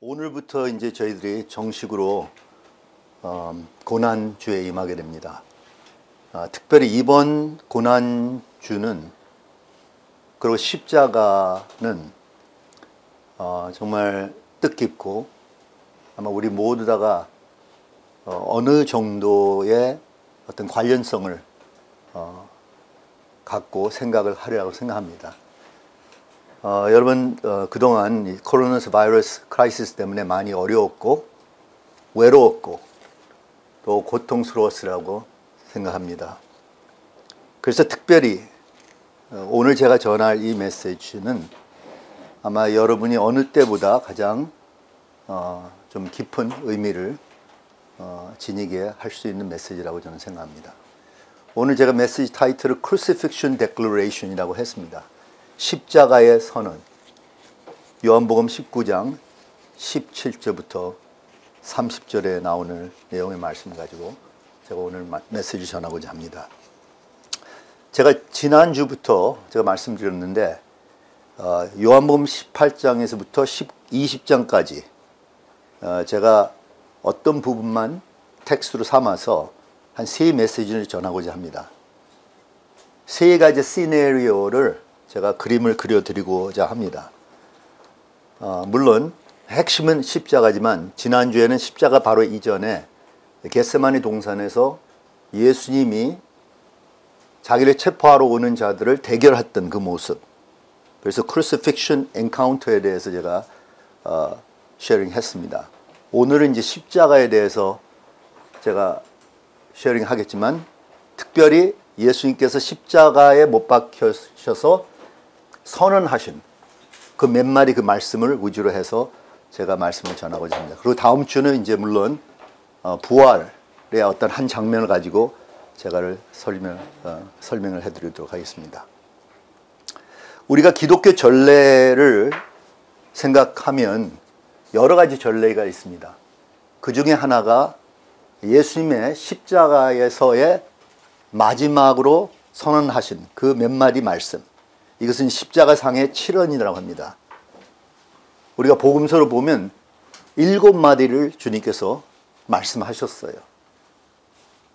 오늘부터 이제 저희들이 정식으로 어, 고난주에 임하게 됩니다. 아, 특별히 이번 고난주는 그리고 십자가는 어, 정말 뜻깊고 아마 우리 모두 다가 어, 느 정도의 어떤 관련성을 어, 갖고 생각을 하리라고 생각합니다. 어, 여러분 어, 그동안 코로나 바이러스 crisis 때문에 많이 어려웠고 외로웠고 또 고통스러웠으라고 생각합니다. 그래서 특별히 어, 오늘 제가 전할 이 메시지는 아마 여러분이 어느 때보다 가장 어, 좀 깊은 의미를 어, 지니게 할 수 있는 메시지라고 저는 생각합니다. 오늘 제가 메시지 타이틀을 Crucifixion Declaration이라고 했습니다. 십자가의 선언. 요한복음 19장 17절부터 30절에 나오는 내용의 말씀 가지고 제가 오늘 메시지 전하고자 합니다. 제가 지난주부터 제가 말씀드렸는데 어, 요한복음 18장에서부터 20장까지 어, 제가 어떤 부분만 텍스트로 삼아서 한 세 메시지를 전하고자 합니다. 세 가지 시나리오를 제가 그림을 그려드리고자 합니다. 어, 물론 핵심은 십자가지만 지난주에는 십자가 바로 이전에 겟세마니 동산에서 예수님이 자기를 체포하러 오는 자들을 대결했던 그 모습. 그래서 Crucifixion Encounter에 대해서 제가 어, sharing 했습니다. 오늘은 이제 십자가에 대해서 제가 sharing 하겠지만 특별히 예수님께서 십자가에 못 박혀셔서 선언하신 그 몇 마디 그 말씀을 위주로 해서 제가 말씀을 전하고자 합니다. 그리고 다음 주는 이제 물론 어, 부활의 어떤 한 장면을 가지고 제가 설명, 어, 설명을 해드리도록 하겠습니다. 우리가 기독교 전례를 생각하면 여러 가지 전례가 있습니다. 그 중에 하나가 예수님의 십자가에서의 마지막으로 선언하신 그 몇 마디 말씀. 이것은 십자가상의 7원이라고 합니다. 우리가 복음서로 보면 일곱 마디를 주님께서 말씀하셨어요.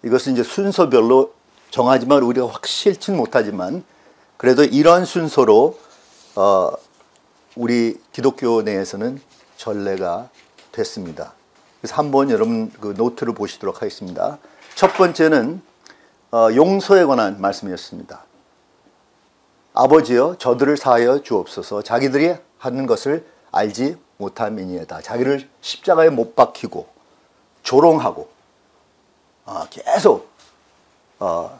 이것은 이제 순서별로 정하지만 우리가 확 실진 못하지만 그래도 이런 순서로 어 우리 기독교 내에서는 전례가 됐습니다. 그래서 한번 여러분 그 노트를 보시도록 하겠습니다. 첫 번째는 어 용서에 관한 말씀이었습니다. 아버지여 저들을 사하여 주옵소서 자기들이 하는 것을 알지 못함이니이다. 자기를 십자가에 못 박히고 조롱하고 어, 계속 어,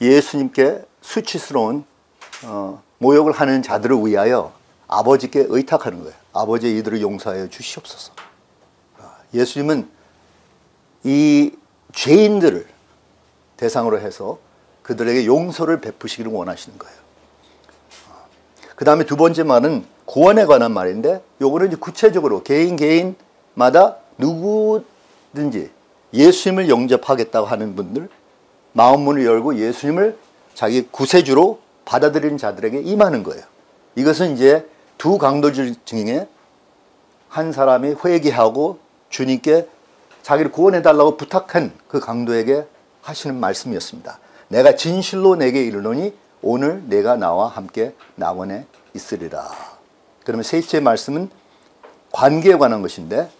예수님께 수치스러운 어, 모욕을 하는 자들을 위하여 아버지께 의탁하는 거예요. 아버지 이들을 용서하여 주시옵소서. 아, 예수님은 이 죄인들을 대상으로 해서 그들에게 용서를 베푸시기를 원하시는 거예요. 그 다음에 두 번째 말은 구원에 관한 말인데 요거는 이제 구체적으로 개인 개인마다 누구든지 예수님을 영접하겠다고 하는 분들 마음 문을 열고 예수님을 자기 구세주로 받아들이는 자들에게 임하는 거예요. 이것은 이제 두 강도질 중에 한 사람이 회개하고 주님께 자기를 구원해 달라고 부탁한 그 강도에게 하시는 말씀이었습니다. 내가 진실로 내게 이르노니 오늘 내가 나와 함께 낙원에 있으리라. 그러면 셋째 말씀은 관계에 관한 것인데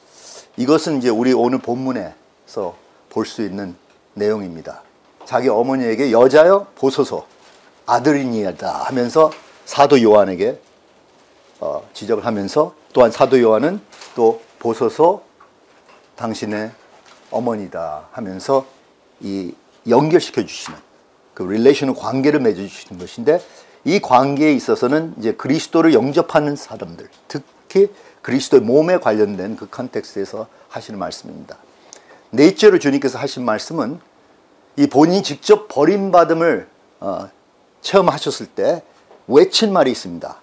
이것은 이제 우리 오늘 본문에서 볼 수 있는 내용입니다. 자기 어머니에게 여자여 보소서 아들이니이다 하면서 사도 요한에게 어, 지적을 하면서 또한 사도 요한은 또 보소서 당신의 어머니다 하면서 이 연결시켜 주시는 그 릴레이션을 관계를 맺어 주시는 것인데 이 관계에 있어서는 이제 그리스도를 영접하는 사람들, 특히 그리스도의 몸에 관련된 그 컨텍스트에서 하시는 말씀입니다. 넷째로 주님께서 하신 말씀은 이 본인이 직접 버림받음을 어, 체험하셨을 때 외친 말이 있습니다.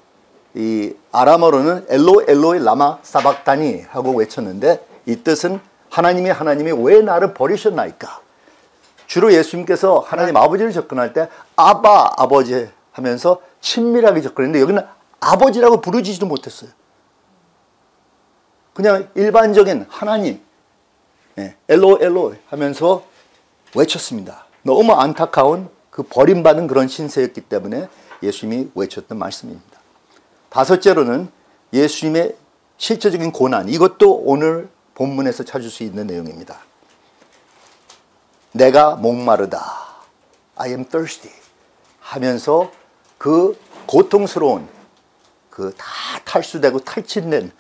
이 아람어로는 엘로 엘로의 라마 사박다니 하고 외쳤는데 이 뜻은 하나님이 하나님이 왜 나를 버리셨나이까? 주로 예수님께서 하나님 아버지를 접근할 때 아바 아버지 하면서 친밀하게 접근했는데 여기는 아버지라고 부르지도 못했어요. 그냥 일반적인 하나님, 예, 엘로 엘로 하면서 외쳤습니다. 너무 안타까운 그 버림받은 그런 신세였기 때문에 예수님이 외쳤던 말씀입니다. 다섯째로는 예수님의 실제적인 고난, 이것도 오늘 본문에서 찾을 수 있는 내용입니다. 내가 목마르다. I am thirsty. 하면서 그 고통스러운 그 다 탈수되고 탈진된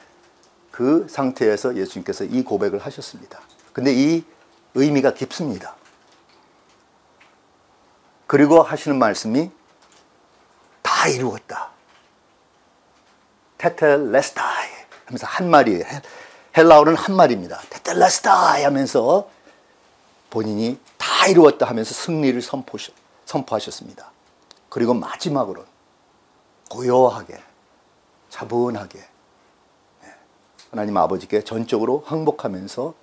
그 상태에서 예수님께서 이 고백을 하셨습니다. 근데 이 의미가 깊습니다. 그리고 하시는 말씀이 다 이루었다. 테텔레스타이 하면서 한 마리 헬라어는 한 마리입니다. 테텔레스타이 하면서 본인이 다 이루었다 하면서 승리를 선포하셨습니다. 그리고 마지막으로 고요하게 차분하게 예, 하나님 아버지께 전적으로 항복하면서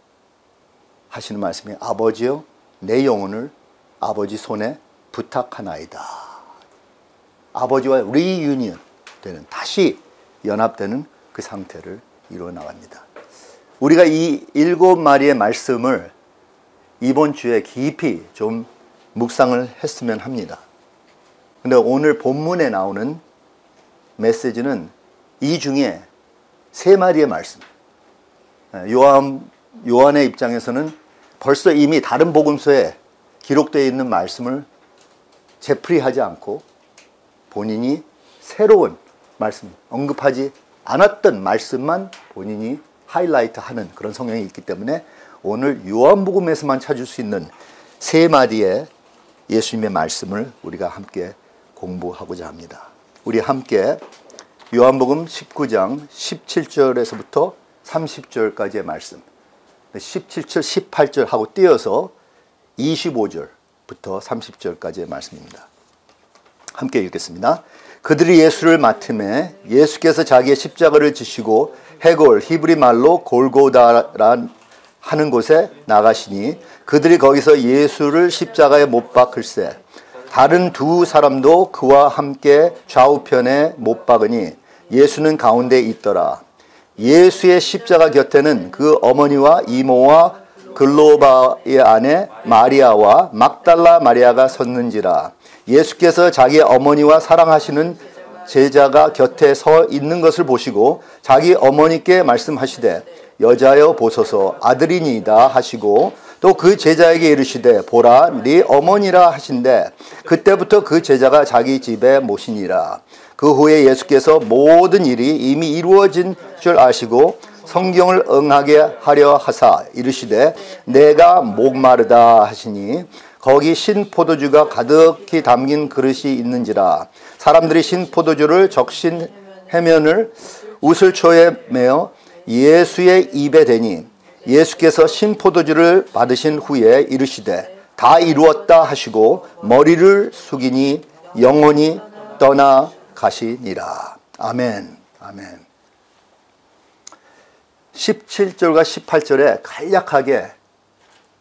하시는 말씀이 아버지여 내 영혼을 아버지 손에 부탁하나이다. 아버지와 리유니언 되는 다시 연합되는 그 상태를 이루어 나갑니다. 우리가 이 일곱 마리의 말씀을 이번 주에 깊이 좀 묵상을 했으면 합니다. 근데 오늘 본문에 나오는 메시지는 이 중에 세 마리의 말씀. 예, 요한, 요한의 입장에서는 벌써 이미 다른 복음서에 기록되어 있는 말씀을 재풀이하지 않고 본인이 새로운 말씀, 언급하지 않았던 말씀만 본인이 하이라이트 하는 그런 성향이 있기 때문에 오늘 요한복음에서만 찾을 수 있는 세 마디의 예수님의 말씀을 우리가 함께 공부하고자 합니다. 우리 함께 요한복음 19장 17절에서부터 30절까지의 말씀. 17절, 18절 하고 띄어서 25절부터 30절까지의 말씀입니다. 함께 읽겠습니다. 그들이 예수를 맡음에 예수께서 자기의 십자가를 지시고 해골 히브리 말로 골고다란 하는 곳에 나가시니 그들이 거기서 예수를 십자가에 못 박을세 다른 두 사람도 그와 함께 좌우편에 못 박으니 예수는 가운데 있더라. 예수의 십자가 곁에는 그 어머니와 이모와 글로바의 아내 마리아와 막달라 마리아가 섰는지라. 예수께서 자기 어머니와 사랑하시는 제자가 곁에 서 있는 것을 보시고 자기 어머니께 말씀하시되 여자여 보소서 아들이니이다 하시고 또 그 제자에게 이르시되 보라 네 어머니라 하신데 그때부터 그 제자가 자기 집에 모시니라. 그 후에 예수께서 모든 일이 이미 이루어진 줄 아시고 성경을 응하게 하려 하사 이르시되 내가 목마르다 하시니 거기 신 포도주가 가득히 담긴 그릇이 있는지라. 사람들이 신 포도주를 적신 해면을 우슬초에 매어 예수의 입에 대니 예수께서 신 포도주를 받으신 후에 이르시되 다 이루었다 하시고 머리를 숙이니 영원히 떠나 가시니라. 아멘. 아멘. 17절과 18절에 간략하게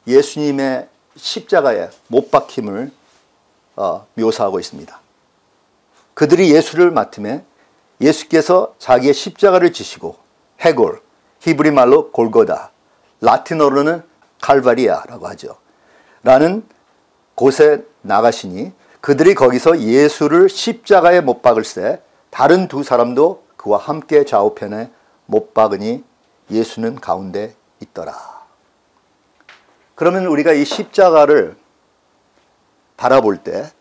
예수님의 십자가에 못 박힘을 어, 묘사하고 있습니다. 그들이 예수를 맡음에 예수께서 자기의 십자가를 지시고 해골, 히브리 말로 골고다, 라틴어로는 칼바리아라고 하죠. 라는 곳에 나가시니 그들이 거기서 예수를 십자가에 못 박을세 다른 두 사람도 그와 함께 좌우편에 못 박으니 예수는 가운데 있더라. 그러면 우리가 이 십자가를 바라볼 때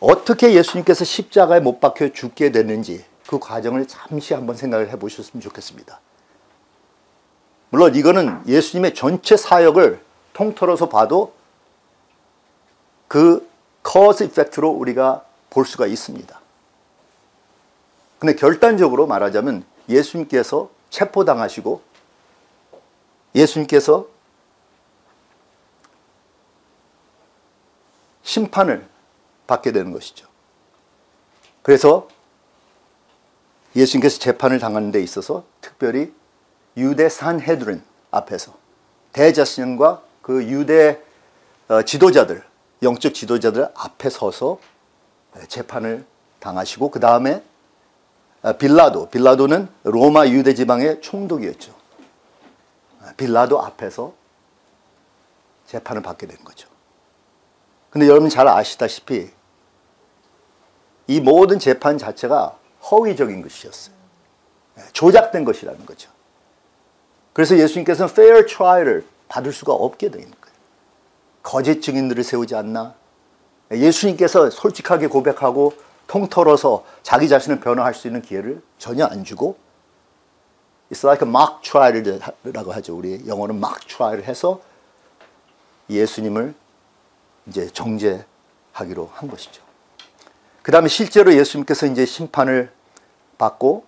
어떻게 예수님께서 십자가에 못 박혀 죽게 됐는지 그 과정을 잠시 한번 생각을 해 보셨으면 좋겠습니다. 물론 이거는 예수님의 전체 사역을 통틀어서 봐도 그 cause effect로 우리가 볼 수가 있습니다. 근데 결단적으로 말하자면 예수님께서 체포당하시고 예수님께서 심판을 받게 되는 것이죠. 그래서 예수님께서 재판을 당하는 데 있어서 특별히 유대 산헤드린 앞에서 대자신과 그 유대 어, 지도자들 영적 지도자들 앞에 서서 재판을 당하시고 그 다음에 아, 빌라도, 빌라도는 로마 유대 지방의 총독이었죠. 아, 빌라도 앞에서 재판을 받게 된 거죠. 근데 여러분 잘 아시다시피 이 모든 재판 자체가 허위적인 것이었어요. 예, 조작된 것이라는 거죠. 그래서 예수님께서는 fair trial을 받을 수가 없게 되는 거예요. 거짓 증인들을 세우지 않나? 예수님께서 솔직하게 고백하고 통털어서 자기 자신을 변호할 수 있는 기회를 전혀 안 주고 It's like a mock trial이라고 하죠. 우리 영어는 mock trial을 해서 예수님을 이제 정죄하기로 한 것이죠. 그 다음에 실제로 예수님께서 이제 심판을 받고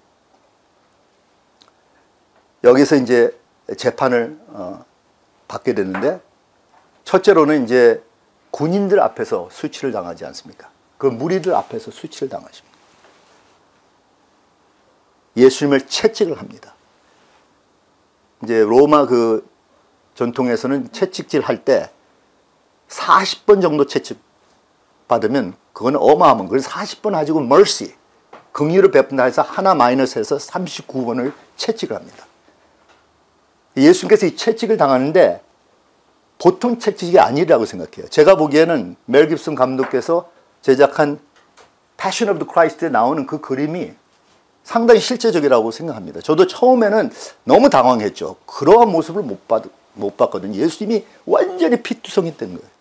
여기서 이제 재판을 어, 받게 됐는데 첫째로는 이제 군인들 앞에서 수치를 당하지 않습니까? 그 무리들 앞에서 수치를 당하십니다. 예수님을 채찍을 합니다. 이제 로마 그 전통에서는 채찍질 할 때 40번 정도 채찍 받으면 그건 어마어마한 그래서 40번 가지고 mercy 긍휼을 베푼다 해서 하나 마이너스해서 39번을 채찍을 합니다. 예수님께서 이 채찍을 당하는데 보통 채찍이 아니라고 생각해요. 제가 보기에는 멜 깁슨 감독께서 제작한 of the Christ에 나오는 그 그림이 상당히 실제적이라고 생각합니다. 저도 처음에는 너무 당황했죠. 그러한 모습을 못, 봤, 못 봤거든요. 예수님이 완전히 피투성했던 거예요.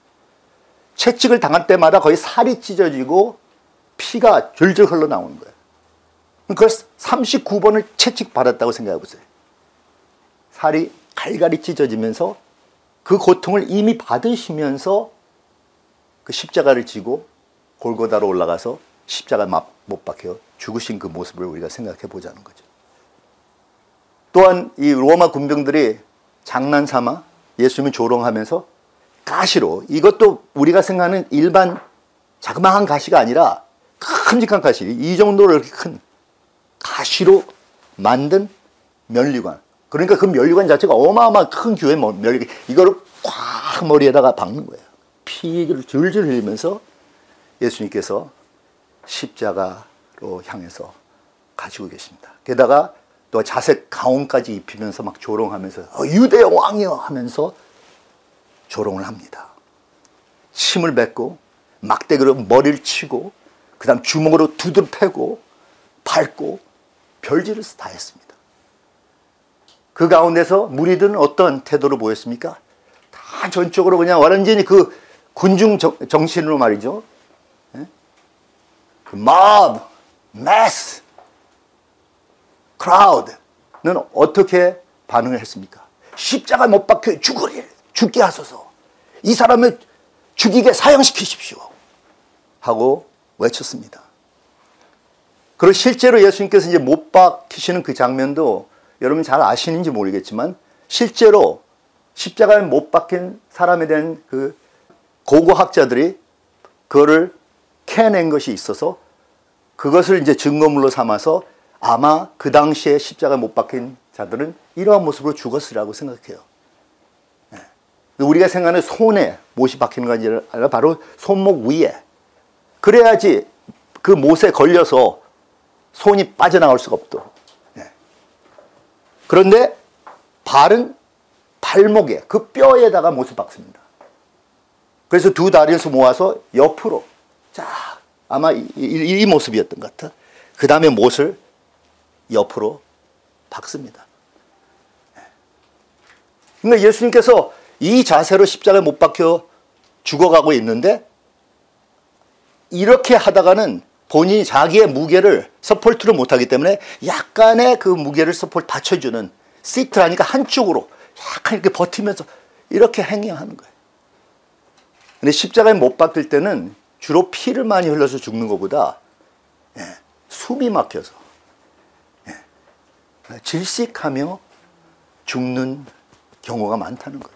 채찍을 당할 때마다 거의 살이 찢어지고 피가 줄줄 흘러나오는 거예요. 그걸 39번을 채찍 받았다고 생각해 보세요. 살이 갈갈이 찢어지면서 그 고통을 이미 받으시면서 그 십자가를 지고 골고다로 올라가서 십자가 못 박혀 죽으신 그 모습을 우리가 생각해 보자는 거죠. 또한 이 로마 군병들이 장난 삼아 예수님을 조롱하면서 가시로. 이것도 우리가 생각하는 일반 자그마한 가시가 아니라 큼직한 가시. 이 정도로 이렇게 큰 가시로 만든 면류관. 그러니까 그 면류관 자체가 어마어마한 큰 교회 면류관 이거를 꽉 머리에다가 박는 거예요. 피를 줄줄 흘리면서 예수님께서 십자가로 향해서 가지고 계십니다. 게다가 또 자색 가운까지 입히면서 막 조롱하면서 어, 유대 왕이여 하면서 조롱을 합니다. 침을 뱉고 막대기로 머리를 치고 그 다음 주먹으로 두들 패고 밟고 별짓을 다 했습니다. 그 가운데서 무리들은 어떤 태도를 보였습니까? 다 전적으로 그냥 완전히 그 군중 정신으로 말이죠. 예? 그 mob, mass, crowd는 어떻게 반응을 했습니까? 십자가 못 박혀 죽으리 죽게 하소서. 이 사람을 죽이게 사형시키십시오. 하고 외쳤습니다. 그리고 실제로 예수님께서 이제 못 박히시는 그 장면도 여러분 잘 아시는지 모르겠지만 실제로 십자가에 못 박힌 사람에 대한 그 고고학자들이 그거를 캐낸 것이 있어서 그것을 이제 증거물로 삼아서 아마 그 당시에 십자가에 못 박힌 자들은 이러한 모습으로 죽었으라고 생각해요. 우리가 생각하는 손에 못이 박히는 것이 아니라 바로 손목 위에. 그래야지 그 못에 걸려서 손이 빠져나올 수가 없도록. 네. 그런데 발은 발목에, 그 뼈에다가 못을 박습니다. 그래서 두 다리를 모아서 옆으로 자 아마 이, 이, 이 모습이었던 것 같아. 그 다음에 못을 옆으로 박습니다. 네. 그러니까 예수님께서 이 자세로 십자가에 못 박혀 죽어가고 있는데 이렇게 하다가는 본인이 자기의 무게를 서폴트를 못하기 때문에 약간의 그 무게를 서폴트 받쳐주는 시트라니까 한쪽으로 약간 이렇게 버티면서 이렇게 행위하는 거예요. 근데 십자가에 못 박힐 때는 주로 피를 많이 흘려서 죽는 것보다 예, 숨이 막혀서 예, 질식하며 죽는 경우가 많다는 거예요.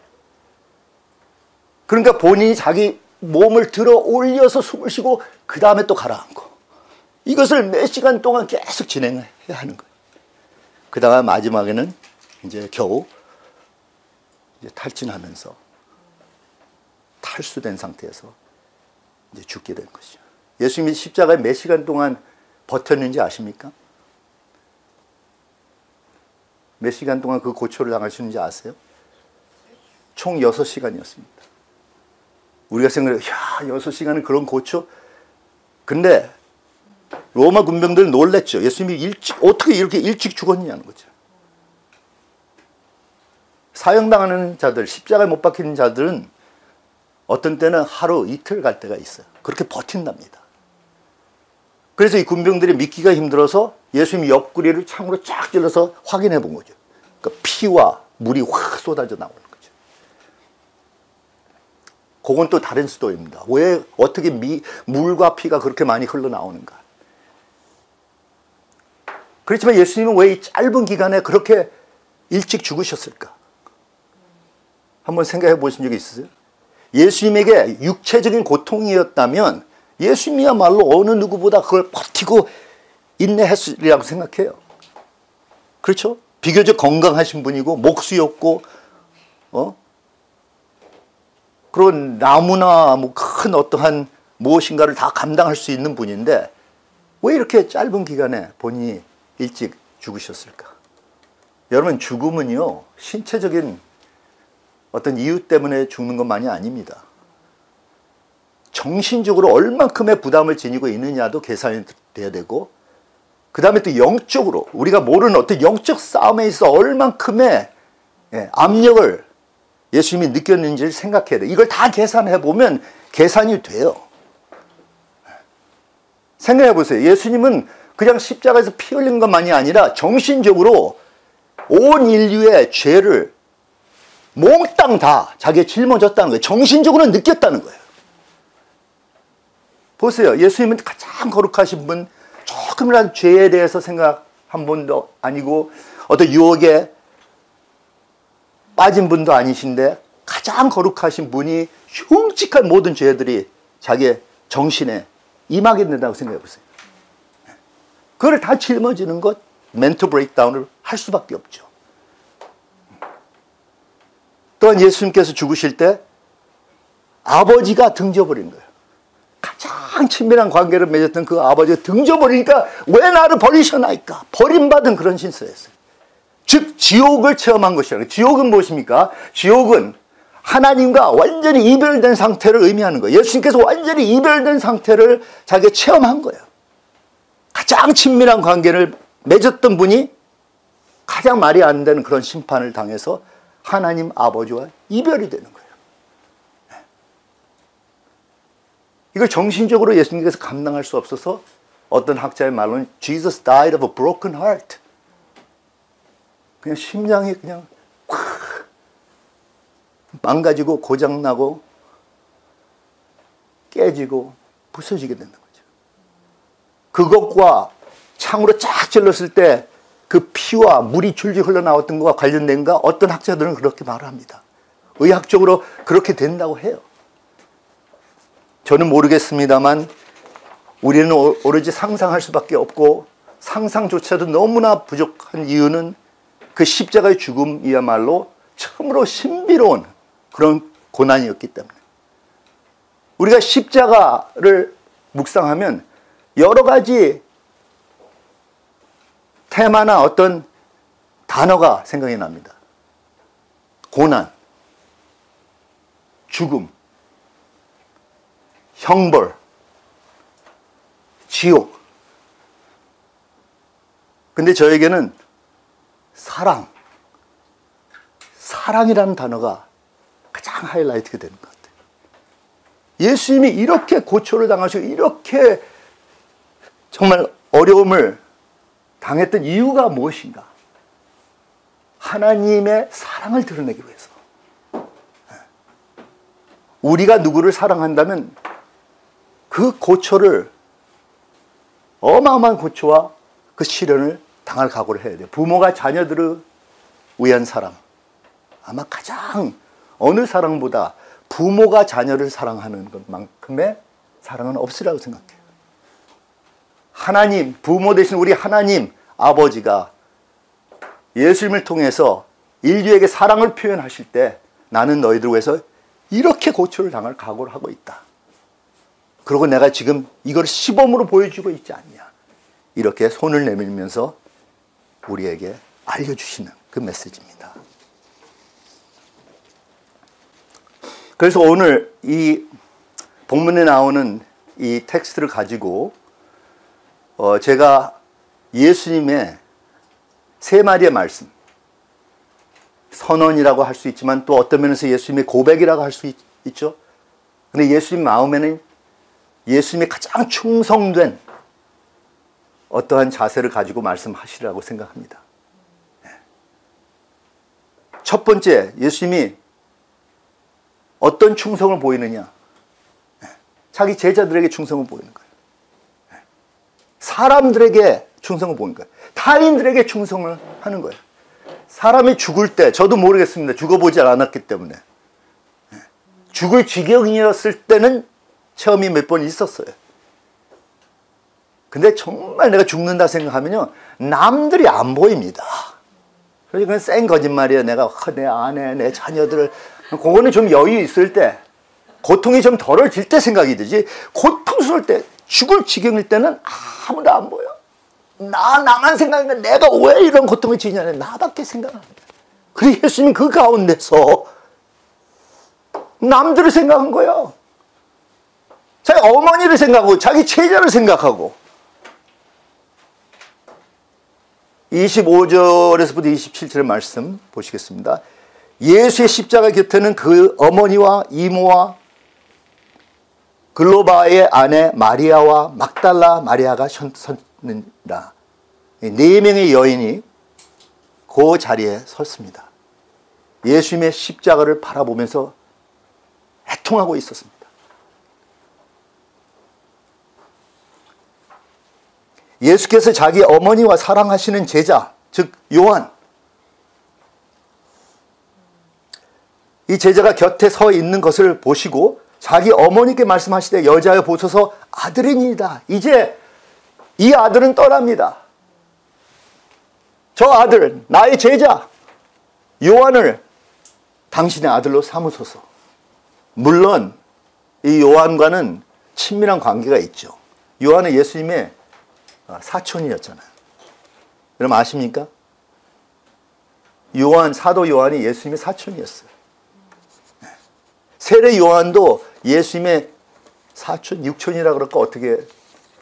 그러니까 본인이 자기 몸을 들어 올려서 숨을 쉬고 그 다음에 또 가라앉고 이것을 몇 시간 동안 계속 진행해야 하는 거예요. 그 다음 마지막에는 이제 겨우 이제 탈진하면서 탈수된 상태에서 이제 죽게 된 것이죠. 예수님이 십자가에 몇 시간 동안 버텼는지 아십니까? 몇 시간 동안 그 고초를 당하시는지 아세요? 총 6시간이었습니다. 우리가 생각해, 야, 6시간은 그런 고초? 근데 로마 군병들 놀랬죠. 예수님이 일찍, 어떻게 이렇게 일찍 죽었냐는 거죠. 사형당하는 자들, 십자가에 못 박히는 자들은 어떤 때는 하루, 이틀 갈 때가 있어요. 그렇게 버틴답니다. 그래서 이 군병들이 믿기가 힘들어서 예수님 옆구리를 창으로 쫙 찔러서 확인해 본 거죠. 그러니까 피와 물이 확 쏟아져 나오는. 그건 또 다른 수도입니다. 왜 어떻게 미, 물과 피가 그렇게 많이 흘러나오는가? 그렇지만 예수님은 왜 이 짧은 기간에 그렇게 일찍 죽으셨을까? 한번 생각해 보신 적이 있으세요? 예수님에게 육체적인 고통이었다면 예수님이야말로 어느 누구보다 그걸 버티고 인내했으리라고 생각해요. 그렇죠? 비교적 건강하신 분이고 목수였고 어? 그런 나무나 뭐 큰 어떠한 무엇인가를 다 감당할 수 있는 분인데 왜 이렇게 짧은 기간에 본인이 일찍 죽으셨을까? 여러분 죽음은요 신체적인 어떤 이유 때문에 죽는 것만이 아닙니다. 정신적으로 얼만큼의 부담을 지니고 있느냐도 계산이 돼야 되고 그 다음에 또 영적으로 우리가 모르는 어떤 영적 싸움에 있어 얼만큼의 예, 압력을 예수님이 느꼈는지를 생각해야 돼. 이걸 다 계산해 보면 계산이 돼요. 생각해 보세요. 예수님은 그냥 십자가에서 피 흘린 것만이 아니라 정신적으로 온 인류의 죄를 몽땅 다 자기가 짊어졌다는 거예요. 정신적으로 느꼈다는 거예요. 보세요. 예수님은 가장 거룩하신 분, 조금이라도 죄에 대해서 생각 한 번도 아니고 어떤 유혹에 빠진 분도 아니신데 가장 거룩하신 분이 흉측한 모든 죄들이 자기의 정신에 임하게 된다고 생각해 보세요. 그걸 다 짊어지는 것, 멘토 브레이크다운을 할 수밖에 없죠. 또한 예수님께서 죽으실 때 아버지가 등져버린 거예요. 가장 친밀한 관계를 맺었던 그 아버지가 등져버리니까 왜 나를 버리셨나이까? 버림받은 그런 신세였어요. 즉 지옥을 체험한 것이라 지옥은 무엇입니까? 지옥은 하나님과 완전히 이별된 상태를 의미하는 거예요. 예수님께서 완전히 이별된 상태를 자기가 체험한 거예요. 가장 친밀한 관계를 맺었던 분이 가장 말이 안 되는 그런 심판을 당해서 하나님 아버지와 이별이 되는 거예요. 이걸 정신적으로 예수님께서 감당할 수 없어서 어떤 학자의 말로는 Jesus died of a broken heart. 그냥 심장이 그냥 확 망가지고 고장나고 깨지고 부서지게 된는 거죠. 그것과 창으로 쫙 찔렀을 때 그 피와 물이 줄줄 흘러나왔던 것과 관련된가 어떤 학자들은 그렇게 말합니다. 의학적으로 그렇게 된다고 해요. 저는 모르겠습니다만 우리는 오로지 상상할 수밖에 없고 상상조차도 너무나 부족한 이유는 그 십자가의 죽음이야말로 참으로 신비로운 그런 고난이었기 때문에 우리가 십자가를 묵상하면 여러 가지 테마나 어떤 단어가 생각이 납니다. 고난, 죽음, 형벌, 지옥. 근데 저에게는 사랑, 사랑이라는 단어가 가장 하이라이트가 되는 것 같아요. 예수님이 이렇게 고초를 당하시고 이렇게 정말 어려움을 당했던 이유가 무엇인가? 하나님의 사랑을 드러내기 위해서. 우리가 누구를 사랑한다면 그 고초를 어마어마한 고초와 그 시련을 당할 각오를 해야 돼요. 부모가 자녀들을 위한 사랑. 아마 가장 어느 사랑보다 부모가 자녀를 사랑하는 것만큼의 사랑은 없으라고 생각해요. 하나님, 부모 대신 우리 하나님, 아버지가 예수님을 통해서 인류에게 사랑을 표현하실 때 나는 너희들 위해서 이렇게 고초를 당할 각오를 하고 있다. 그리고 내가 지금 이걸 시범으로 보여주고 있지 않냐. 이렇게 손을 내밀면서 우리에게 알려주시는 그그 메시지입니다. 그래서 오늘 이 본문에 나오는 이 텍스트를 가지고 어 제가 예수님의 세 마리의 말씀 선언이라고 할 수 있지만 또 어떤 면에서 예수님의 고백이라고 할 수 있죠. 근데 예수님 마음에는 예수님이 가장 충성된 어떠한 자세를 가지고 말씀하시라고 생각합니다. 네. 첫 번째, 예수님이 어떤 충성을 보이느냐? 네. 자기 제자들에게 충성을 보이는 거예요. 네. 사람들에게 충성을 보이는 거예요. 타인들에게 충성을 하는 거예요. 사람이 죽을 때, 저도 모르겠습니다. 죽어보지 않았기 때문에. 죽을 지경이었을 때는 체험이 몇 번 있었어요. 근데 정말 내가 죽는다 생각하면요. 남들이 안 보입니다. 그래서 그건 센 거짓말이에요. 내가 내 아내, 내 자녀들을. 그거는 좀 여유 있을 때, 고통이 좀 덜어질 때 생각이 들지. 고통스러울 때, 죽을 지경일 때는 아무도 안 보여. 나, 나만 생각하면 내가 왜 이런 고통을 지냐는 나밖에 생각 안 해. 그리고 예수님 그 가운데서 남들을 생각한 거예요. 자기 어머니를 생각하고, 자기 체자를 생각하고, 25절에서부터 27절의 말씀 보시겠습니다. 예수의 십자가 곁에는 그 어머니와 이모와 글로바의 아내 마리아와 막달라 마리아가 섰느니라. 네 명의 여인이 그 자리에 섰습니다. 예수님의 십자가를 바라보면서 애통하고 있었습니다. 예수께서 자기 어머니와 사랑하시는 제자, 즉 요한 이 제자가 곁에 서 있는 것을 보시고 자기 어머니께 말씀하시되 여자여 보소서 아들이니다. 이제 이 아들은 떠납니다. 저 아들, 나의 제자 요한을 당신의 아들로 삼으소서. 물론 이 요한과는 친밀한 관계가 있죠. 요한은 예수님의 아, 사촌이었잖아요. 여러분 아십니까? 요한, 사도 요한이 예수님의 사촌이었어요. 네. 세례 요한도 예수님의 사촌, 육촌이라 그럴까 어떻게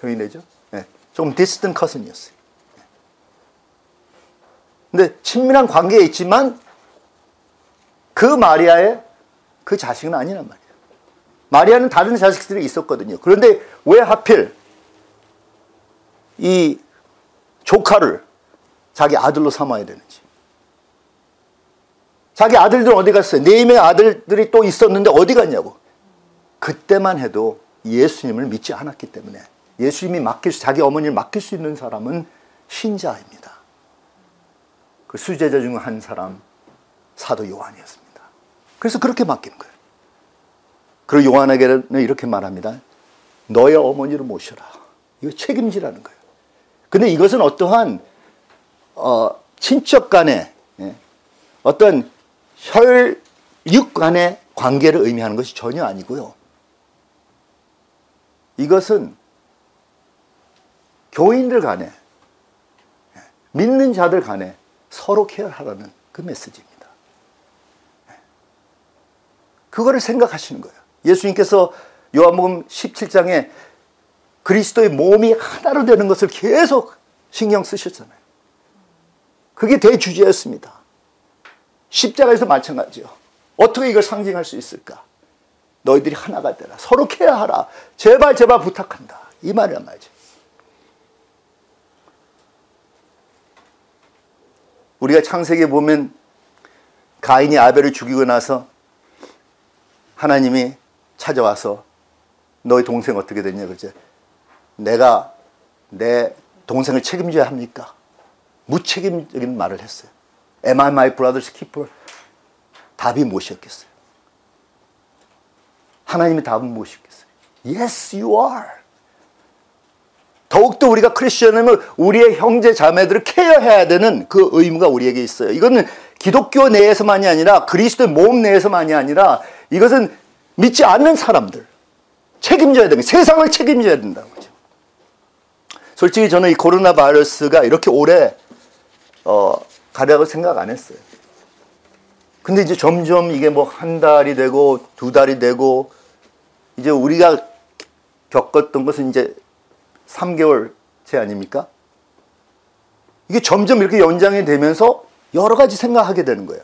표현되죠? 네. 조금 distant cousin이었어요. 네. 근데 친밀한 관계에 있지만 그 마리아의 그 자식은 아니란 말이에요. 마리아는 다른 자식들이 있었거든요. 그런데 왜 하필 이 조카를 자기 아들로 삼아야 되는지. 자기 아들들은 어디 갔어요? 네 명의 아들들이 또 있었는데 어디 갔냐고. 그때만 해도 예수님을 믿지 않았기 때문에 예수님이 맡길 수, 자기 어머니를 맡길 수 있는 사람은 신자입니다. 그 수제자 중 한 사람 사도 요한이었습니다. 그래서 그렇게 맡기는 거예요. 그리고 요한에게는 이렇게 말합니다. 너의 어머니를 모셔라. 이거 책임지라는 거예요. 근데 이것은 어떠한 어, 친척 간의 예, 어떤 혈육 간의 관계를 의미하는 것이 전혀 아니고요. 이것은 교인들 간에 예, 믿는 자들 간에 서로 케어하라는 그 메시지입니다. 예. 그거를 생각하시는 거예요. 예수님께서 요한복음 17장에 그리스도의 몸이 하나로 되는 것을 계속 신경 쓰셨잖아요. 그게 대주제였습니다. 십자가에서 마찬가지요. 어떻게 이걸 상징할 수 있을까? 너희들이 하나가 되라. 서로 케어하라. 제발 제발 부탁한다. 이 말이란 말이죠. 우리가 창세기에 보면 가인이 아벨을 죽이고 나서 하나님이 찾아와서 너희 동생 어떻게 됐냐 그러죠. 내가 내 동생을 책임져야 합니까? 무책임적인 말을 했어요. Am I my brother's keeper? 답이 무엇이었겠어요? 하나님의 답은 무엇이겠어요? Yes, you are. 더욱더 우리가 크리스천이면 우리의 형제 자매들을 케어해야 되는 그 의무가 우리에게 있어요. 이거는 기독교 내에서만이 아니라 그리스도의 몸 내에서만이 아니라 이것은 믿지 않는 사람들 책임져야 되는 세상을 책임져야 거죠. 솔직히 저는 이 코로나 바이러스가 이렇게 오래 어, 가려고 생각 안 했어요. 근데 이제 점점 이게 뭐 한 달이 되고 두 달이 되고 이제 우리가 겪었던 것은 이제 3개월 째 아닙니까? 이게 점점 이렇게 연장이 되면서 여러 가지 생각하게 되는 거예요.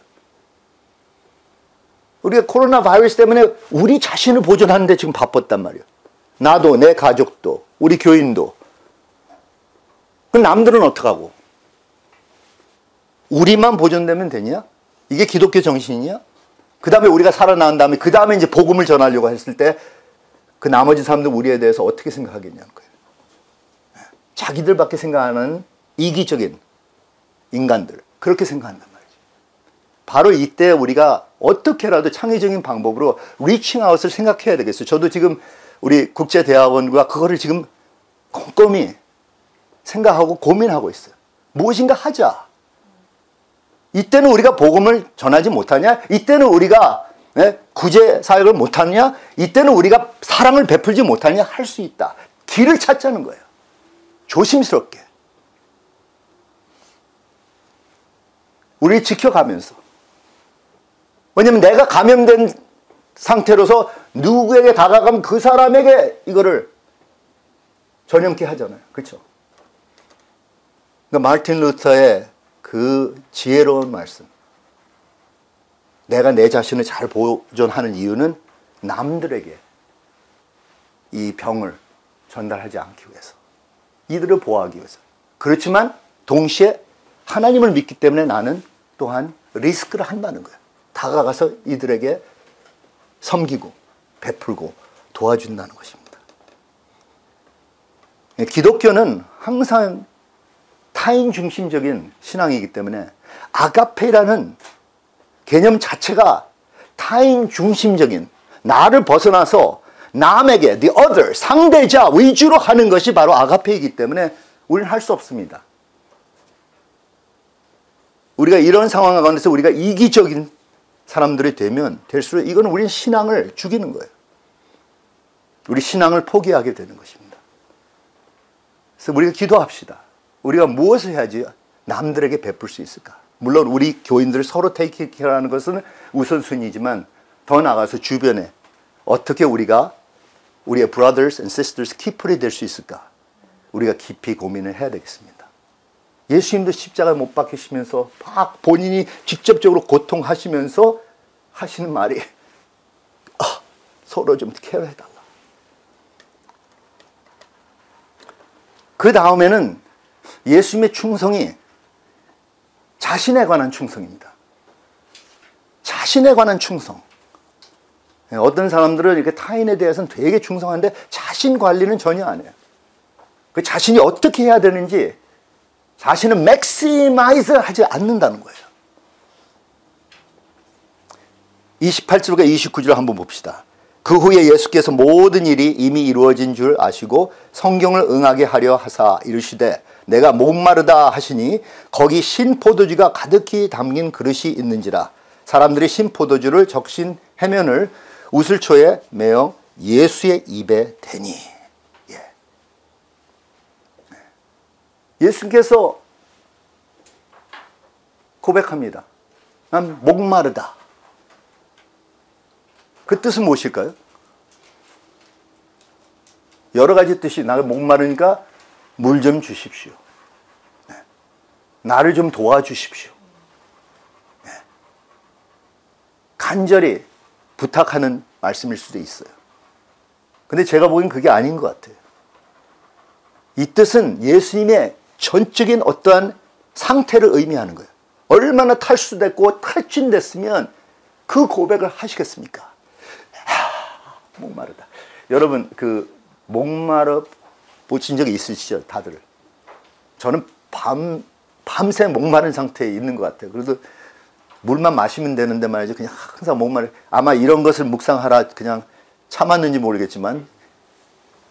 우리가 코로나 바이러스 때문에 우리 자신을 보존하는데 지금 바빴단 말이에요. 나도, 내 가족도, 우리 교인도. 그 남들은 어떡하고? 우리만 보존되면 되냐? 이게 기독교 정신이냐? 그 다음에 우리가 살아난 다음에, 그 다음에 이제 복음을 전하려고 했을 때, 그 나머지 사람들 우리에 대해서 어떻게 생각하겠냐는 거예요. 자기들밖에 생각하는 이기적인 인간들. 그렇게 생각한단 말이죠. 바로 이때 우리가 어떻게라도 창의적인 방법으로 리칭 아웃을 생각해야 되겠어요. 저도 지금 우리 국제대학원과 그거를 지금 꼼꼼히 생각하고 고민하고 있어요. 무엇인가 하자. 이때는 우리가 복음을 전하지 못하냐? 이때는 우리가 네? 구제 사역을 못하느냐? 이때는 우리가 사랑을 베풀지 못하느냐? 할 수 있다. 길을 찾자는 거예요. 조심스럽게. 우리 지켜가면서. 왜냐면 내가 감염된 상태로서 누구에게 다가가면 그 사람에게 이거를 전염케 하잖아요. 그렇죠? 그러니까 마틴 루터의 그 지혜로운 말씀. 내가 내 자신을 잘 보존하는 이유는 남들에게 이 병을 전달하지 않기 위해서. 이들을 보호하기 위해서. 그렇지만 동시에 하나님을 믿기 때문에 나는 또한 리스크를 한다는 거예요. 다가가서 이들에게 섬기고 베풀고 도와준다는 것입니다. 예, 기독교는 항상 타인 중심적인 신앙이기 때문에 아가페라는 개념 자체가 타인 중심적인 나를 벗어나서 남에게 the other 상대자 위주로 하는 것이 바로 아가페이기 때문에 우리는 할 수 없습니다. 우리가 이런 상황 가운데서 우리가 이기적인 사람들이 되면 될수록 이거는 우리 신앙을 죽이는 거예요. 우리 신앙을 포기하게 되는 것입니다. 그래서 우리가 기도합시다. 우리가 무엇을 해야지 남들에게 베풀 수 있을까? 물론 우리 교인들 서로 테이크 케어하는 것은 우선순위지만 더 나아가서 주변에 어떻게 우리가 우리의 brothers and sisters 키플이 될 수 있을까? 우리가 깊이 고민을 해야 되겠습니다. 예수님도 십자가에 못 박히시면서 막 본인이 직접적으로 고통하시면서 하시는 말이 아, 서로 좀 care해달라. 그 다음에는 예수님의 충성이 자신에 관한 충성입니다. 자신에 관한 충성. 예, 어떤 사람들은 이렇게 타인에 대해서는 되게 충성한데 자신 관리는 전혀 안 해요. 그 자신이 어떻게 해야 되는지 자신은 maximize 하지 않는다는 거예요. 28절과 29절 한번 봅시다. 그 후에 예수께서 모든 일이 이미 이루어진 줄 아시고 성경을 응하게 하려 하사 이르시되 내가 목마르다 하시니 거기 신포도주가 가득히 담긴 그릇이 있는지라 사람들이 신포도주를 적신 해면을 우슬초에 매어 예수의 입에 대니 예수께서 고백합니다. 난 목마르다. 그 뜻은 무엇일까요? 여러 가지 뜻이 나를 목마르니까 물 좀 주십시오. 네. 나를 좀 도와주십시오. 네. 간절히 부탁하는 말씀일 수도 있어요. 근데 제가 보기엔 그게 아닌 것 같아요. 이 뜻은 예수님의 전적인 어떠한 상태를 의미하는 거예요. 얼마나 탈수됐고 탈진됐으면 그 고백을 하시겠습니까? 하, 목마르다. 여러분 그 목마르 보신 적이 있으시죠, 다들? 저는 밤 밤새 목마른 상태에 있는 것 같아요. 그래도 물만 마시면 되는데 말이죠. 그냥 항상 목마르. 아마 이런 것을 묵상하라 그냥 참았는지 모르겠지만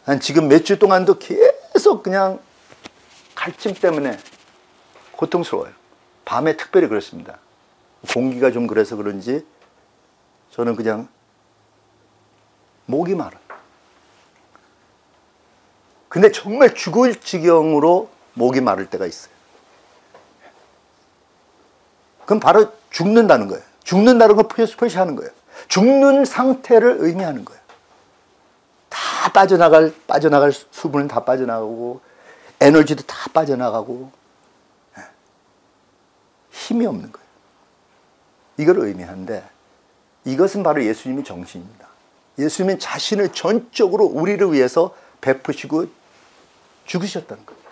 한 지금 몇 주 동안도 계속 그냥 갈증 때문에 고통스러워요. 밤에 특별히 그렇습니다. 공기가 좀 그래서 그런지 저는 그냥 목이 마른. 근데 정말 죽을 지경으로 목이 마를 때가 있어요. 그럼 바로 죽는다는 거예요. 죽는다는 걸 표시하는 거예요. 죽는 상태를 의미하는 거예요. 다 빠져나갈, 빠져나갈 수분은 다 빠져나가고, 에너지도 다 빠져나가고, 예. 힘이 없는 거예요. 이걸 의미하는데, 이것은 바로 예수님의 정신입니다. 예수님은 자신을 전적으로 우리를 위해서 베푸시고 죽으셨다는 거예요.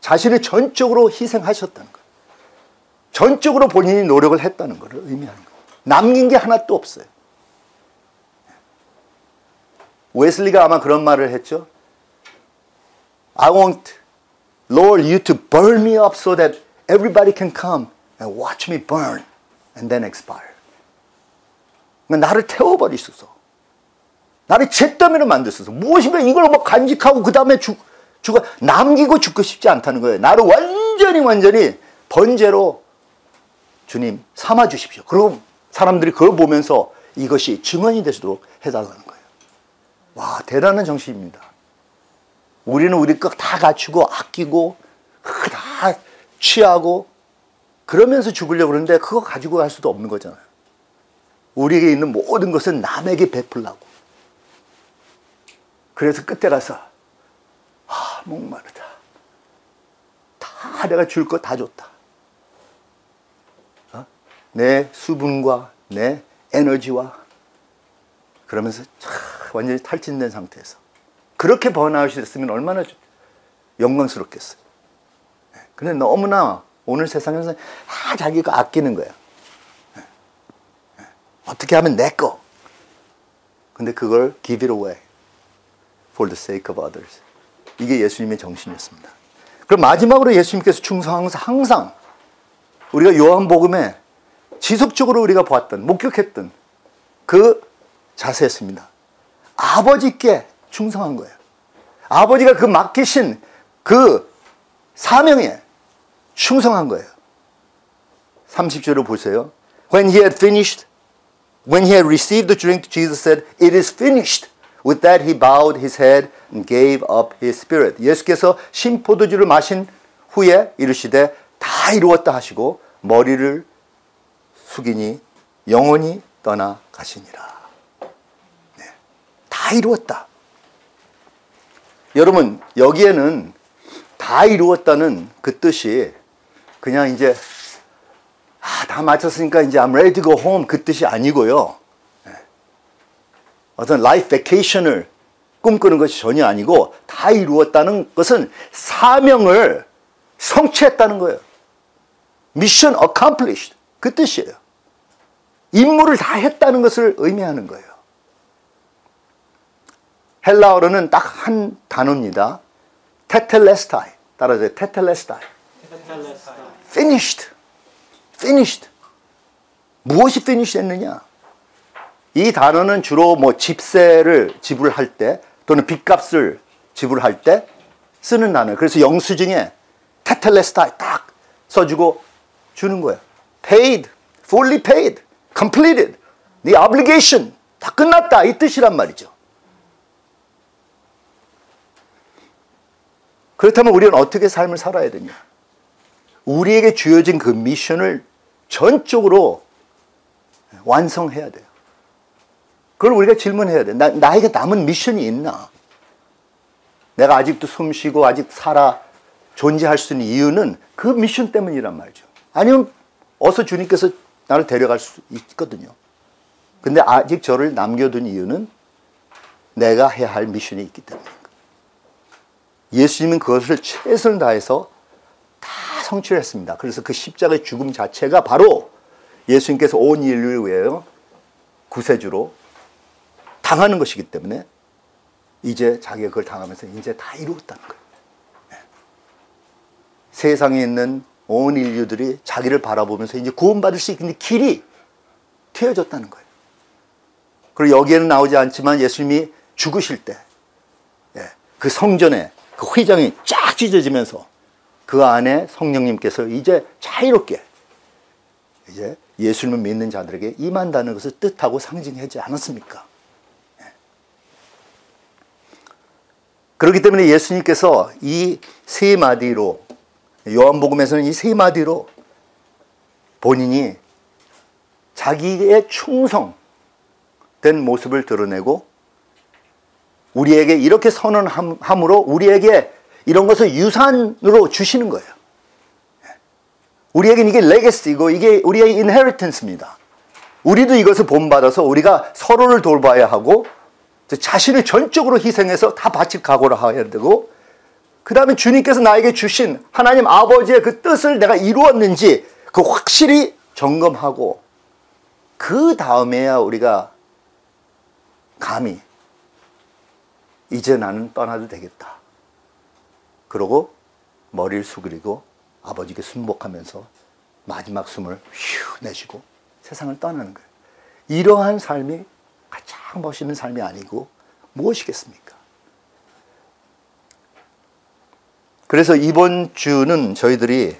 자신을 전적으로 희생하셨다는 거예요. 전적으로 본인이 노력을 했다는 것을 의미하는 거예요. 남긴 게 하나도 없어요. 웨슬리가 아마 그런 말을 했죠. I want Lord you to burn me up so that everybody can come and watch me burn and then expire. 그러니까 나를 태워버리소서. 나를 잿더미로 만드소서. 무엇이면 이걸 뭐 간직하고 그 다음에 죽, 죽어 남기고 죽고 싶지 않다는 거예요. 나를 완전히 완전히 번제로 주님 삼아 주십시오. 그럼 사람들이 그걸 보면서 이것이 증언이 되도록 해달라는 거예요. 와 대단한 정신입니다. 우리는 우리 것 다 갖추고 아끼고 다 취하고 그러면서 죽으려고 그러는데 그거 가지고 갈 수도 없는 거잖아요. 우리에게 있는 모든 것은 남에게 베풀라고. 그래서 끝에 가서 아 목마르다. 다 내가 줄 거 다 줬다. 어? 내 수분과 내 에너지와 그러면서 완전히 탈진된 상태에서 그렇게 번아웃이 됐으면 얼마나 영광스럽겠어요. 예. 근데 너무나 오늘 세상에서 다 자기가 아끼는 거야. 예. 예. 어떻게 하면 내 거. 근데 그걸 give it away for the sake of others. 이게 예수님의 정신이었습니다. 그럼 마지막으로 예수님께서 충성하면서 항상 우리가 요한복음에 지속적으로 우리가 보았던, 목격했던 그 자세였습니다. 아버지께 충성한 거예요. 아버지가 그 맡기신 그 사명에 충성한 거예요. 30절을 보세요. When he had finished, when he had received the drink, Jesus said, It is finished. With that he bowed his head gave up his spirit. 예수께서 신포도주를 마신 후에 이르시되 다 이루었다 하시고 머리를 숙이니 영원히 떠나 가시니라. 네. 다 이루었다. 여러분, 여기에는 다 이루었다는 그 뜻이 그냥 이제 아, 다 마쳤으니까 이제 I'm ready to go home 그 뜻이 아니고요. 네. 어떤 life vacation을 꿈꾸는 것이 전혀 아니고 다 이루었다는 것은 사명을 성취했다는 거예요. mission accomplished 그 뜻이에요. 임무를 다 했다는 것을 의미하는 거예요. 헬라어로는 딱 한 단어입니다. 테텔레스타이. 따라서 테텔레스타이. finished. finished. 무엇이 finish 했느냐? 이 단어는 주로 뭐 집세를 지불할 때 또는 빚값을 지불할 때 쓰는 단어예요. 그래서 영수증에 테텔레스타이 딱 써주고 주는 거예요. paid, fully paid, completed, the obligation 다 끝났다 이 뜻이란 말이죠. 그렇다면 우리는 어떻게 삶을 살아야 되냐? 우리에게 주어진 그 미션을 전적으로 완성해야 돼요. 그걸 우리가 질문해야 돼. 나, 나에게 남은 미션이 있나? 내가 아직도 숨 쉬고 아직 살아 존재할 수 있는 이유는 그 미션 때문이란 말이죠. 아니면 어서 주님께서 나를 데려갈 수 있거든요. 근데 아직 저를 남겨둔 이유는 내가 해야 할 미션이 있기 때문입니다. 예수님은 그것을 최선을 다해서 다 성취를 했습니다. 그래서 그 십자가의 죽음 자체가 바로 예수님께서 온 인류를 위하여 구세주로 당하는 것이기 때문에 이제 자기가 그걸 당하면서 이제 다 이루었다는 거예요. 네. 세상에 있는 온 인류들이 자기를 바라보면서 이제 구원받을 수 있는 길이 트여졌다는 거예요. 그리고 여기에는 나오지 않지만 예수님이 죽으실 때, 예, 그 성전에 그 휘장이 쫙 찢어지면서 그 안에 성령님께서 이제 자유롭게 이제 예수님을 믿는 자들에게 임한다는 것을 뜻하고 상징하지 않았습니까? 그렇기 때문에 예수님께서 이 세 마디로 요한복음에서는 이 세 마디로 본인이 자기의 충성된 모습을 드러내고 우리에게 이렇게 선언함으로 우리에게 이런 것을 유산으로 주시는 거예요. 우리에게는 이게 레게시고 이게 우리의 인헤리턴스입니다. 우리도 이것을 본받아서 우리가 서로를 돌봐야 하고 자신을 전적으로 희생해서 다 바칠 각오를 해야 되고 그 다음에 주님께서 나에게 주신 하나님 아버지의 그 뜻을 내가 이루었는지 그 확실히 점검하고 그 다음에야 우리가 감히 이제 나는 떠나도 되겠다. 그러고 머리를 숙이고 아버지께 순복하면서 마지막 숨을 휴 내쉬고 세상을 떠나는 거예요. 이러한 삶이 가장 멋있는 삶이 아니고 무엇이겠습니까? 그래서 이번 주는 저희들이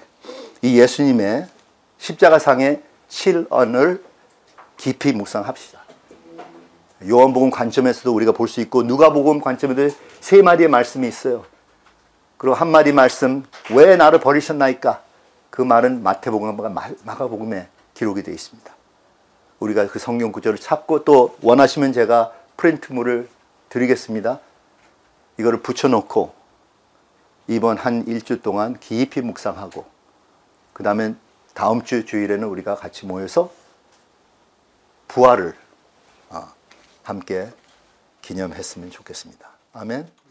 이 예수님의 십자가상의 7언을 깊이 묵상합시다. 요한복음 관점에서도 우리가 볼 수 있고 누가복음 관점에도 세 마디의 말씀이 있어요. 그리고 한 마디 말씀 왜 나를 버리셨나이까? 그 말은 마태복음과 마가복음에 기록이 되어 있습니다. 우리가 그 성경 구절을 찾고 또 원하시면 제가 프린트물을 드리겠습니다. 이거를 붙여놓고 이번 한 일주 동안 깊이 묵상하고 그 다음에 다음 주 주일에는 우리가 같이 모여서 부활을 어, 함께 기념했으면 좋겠습니다. 아멘.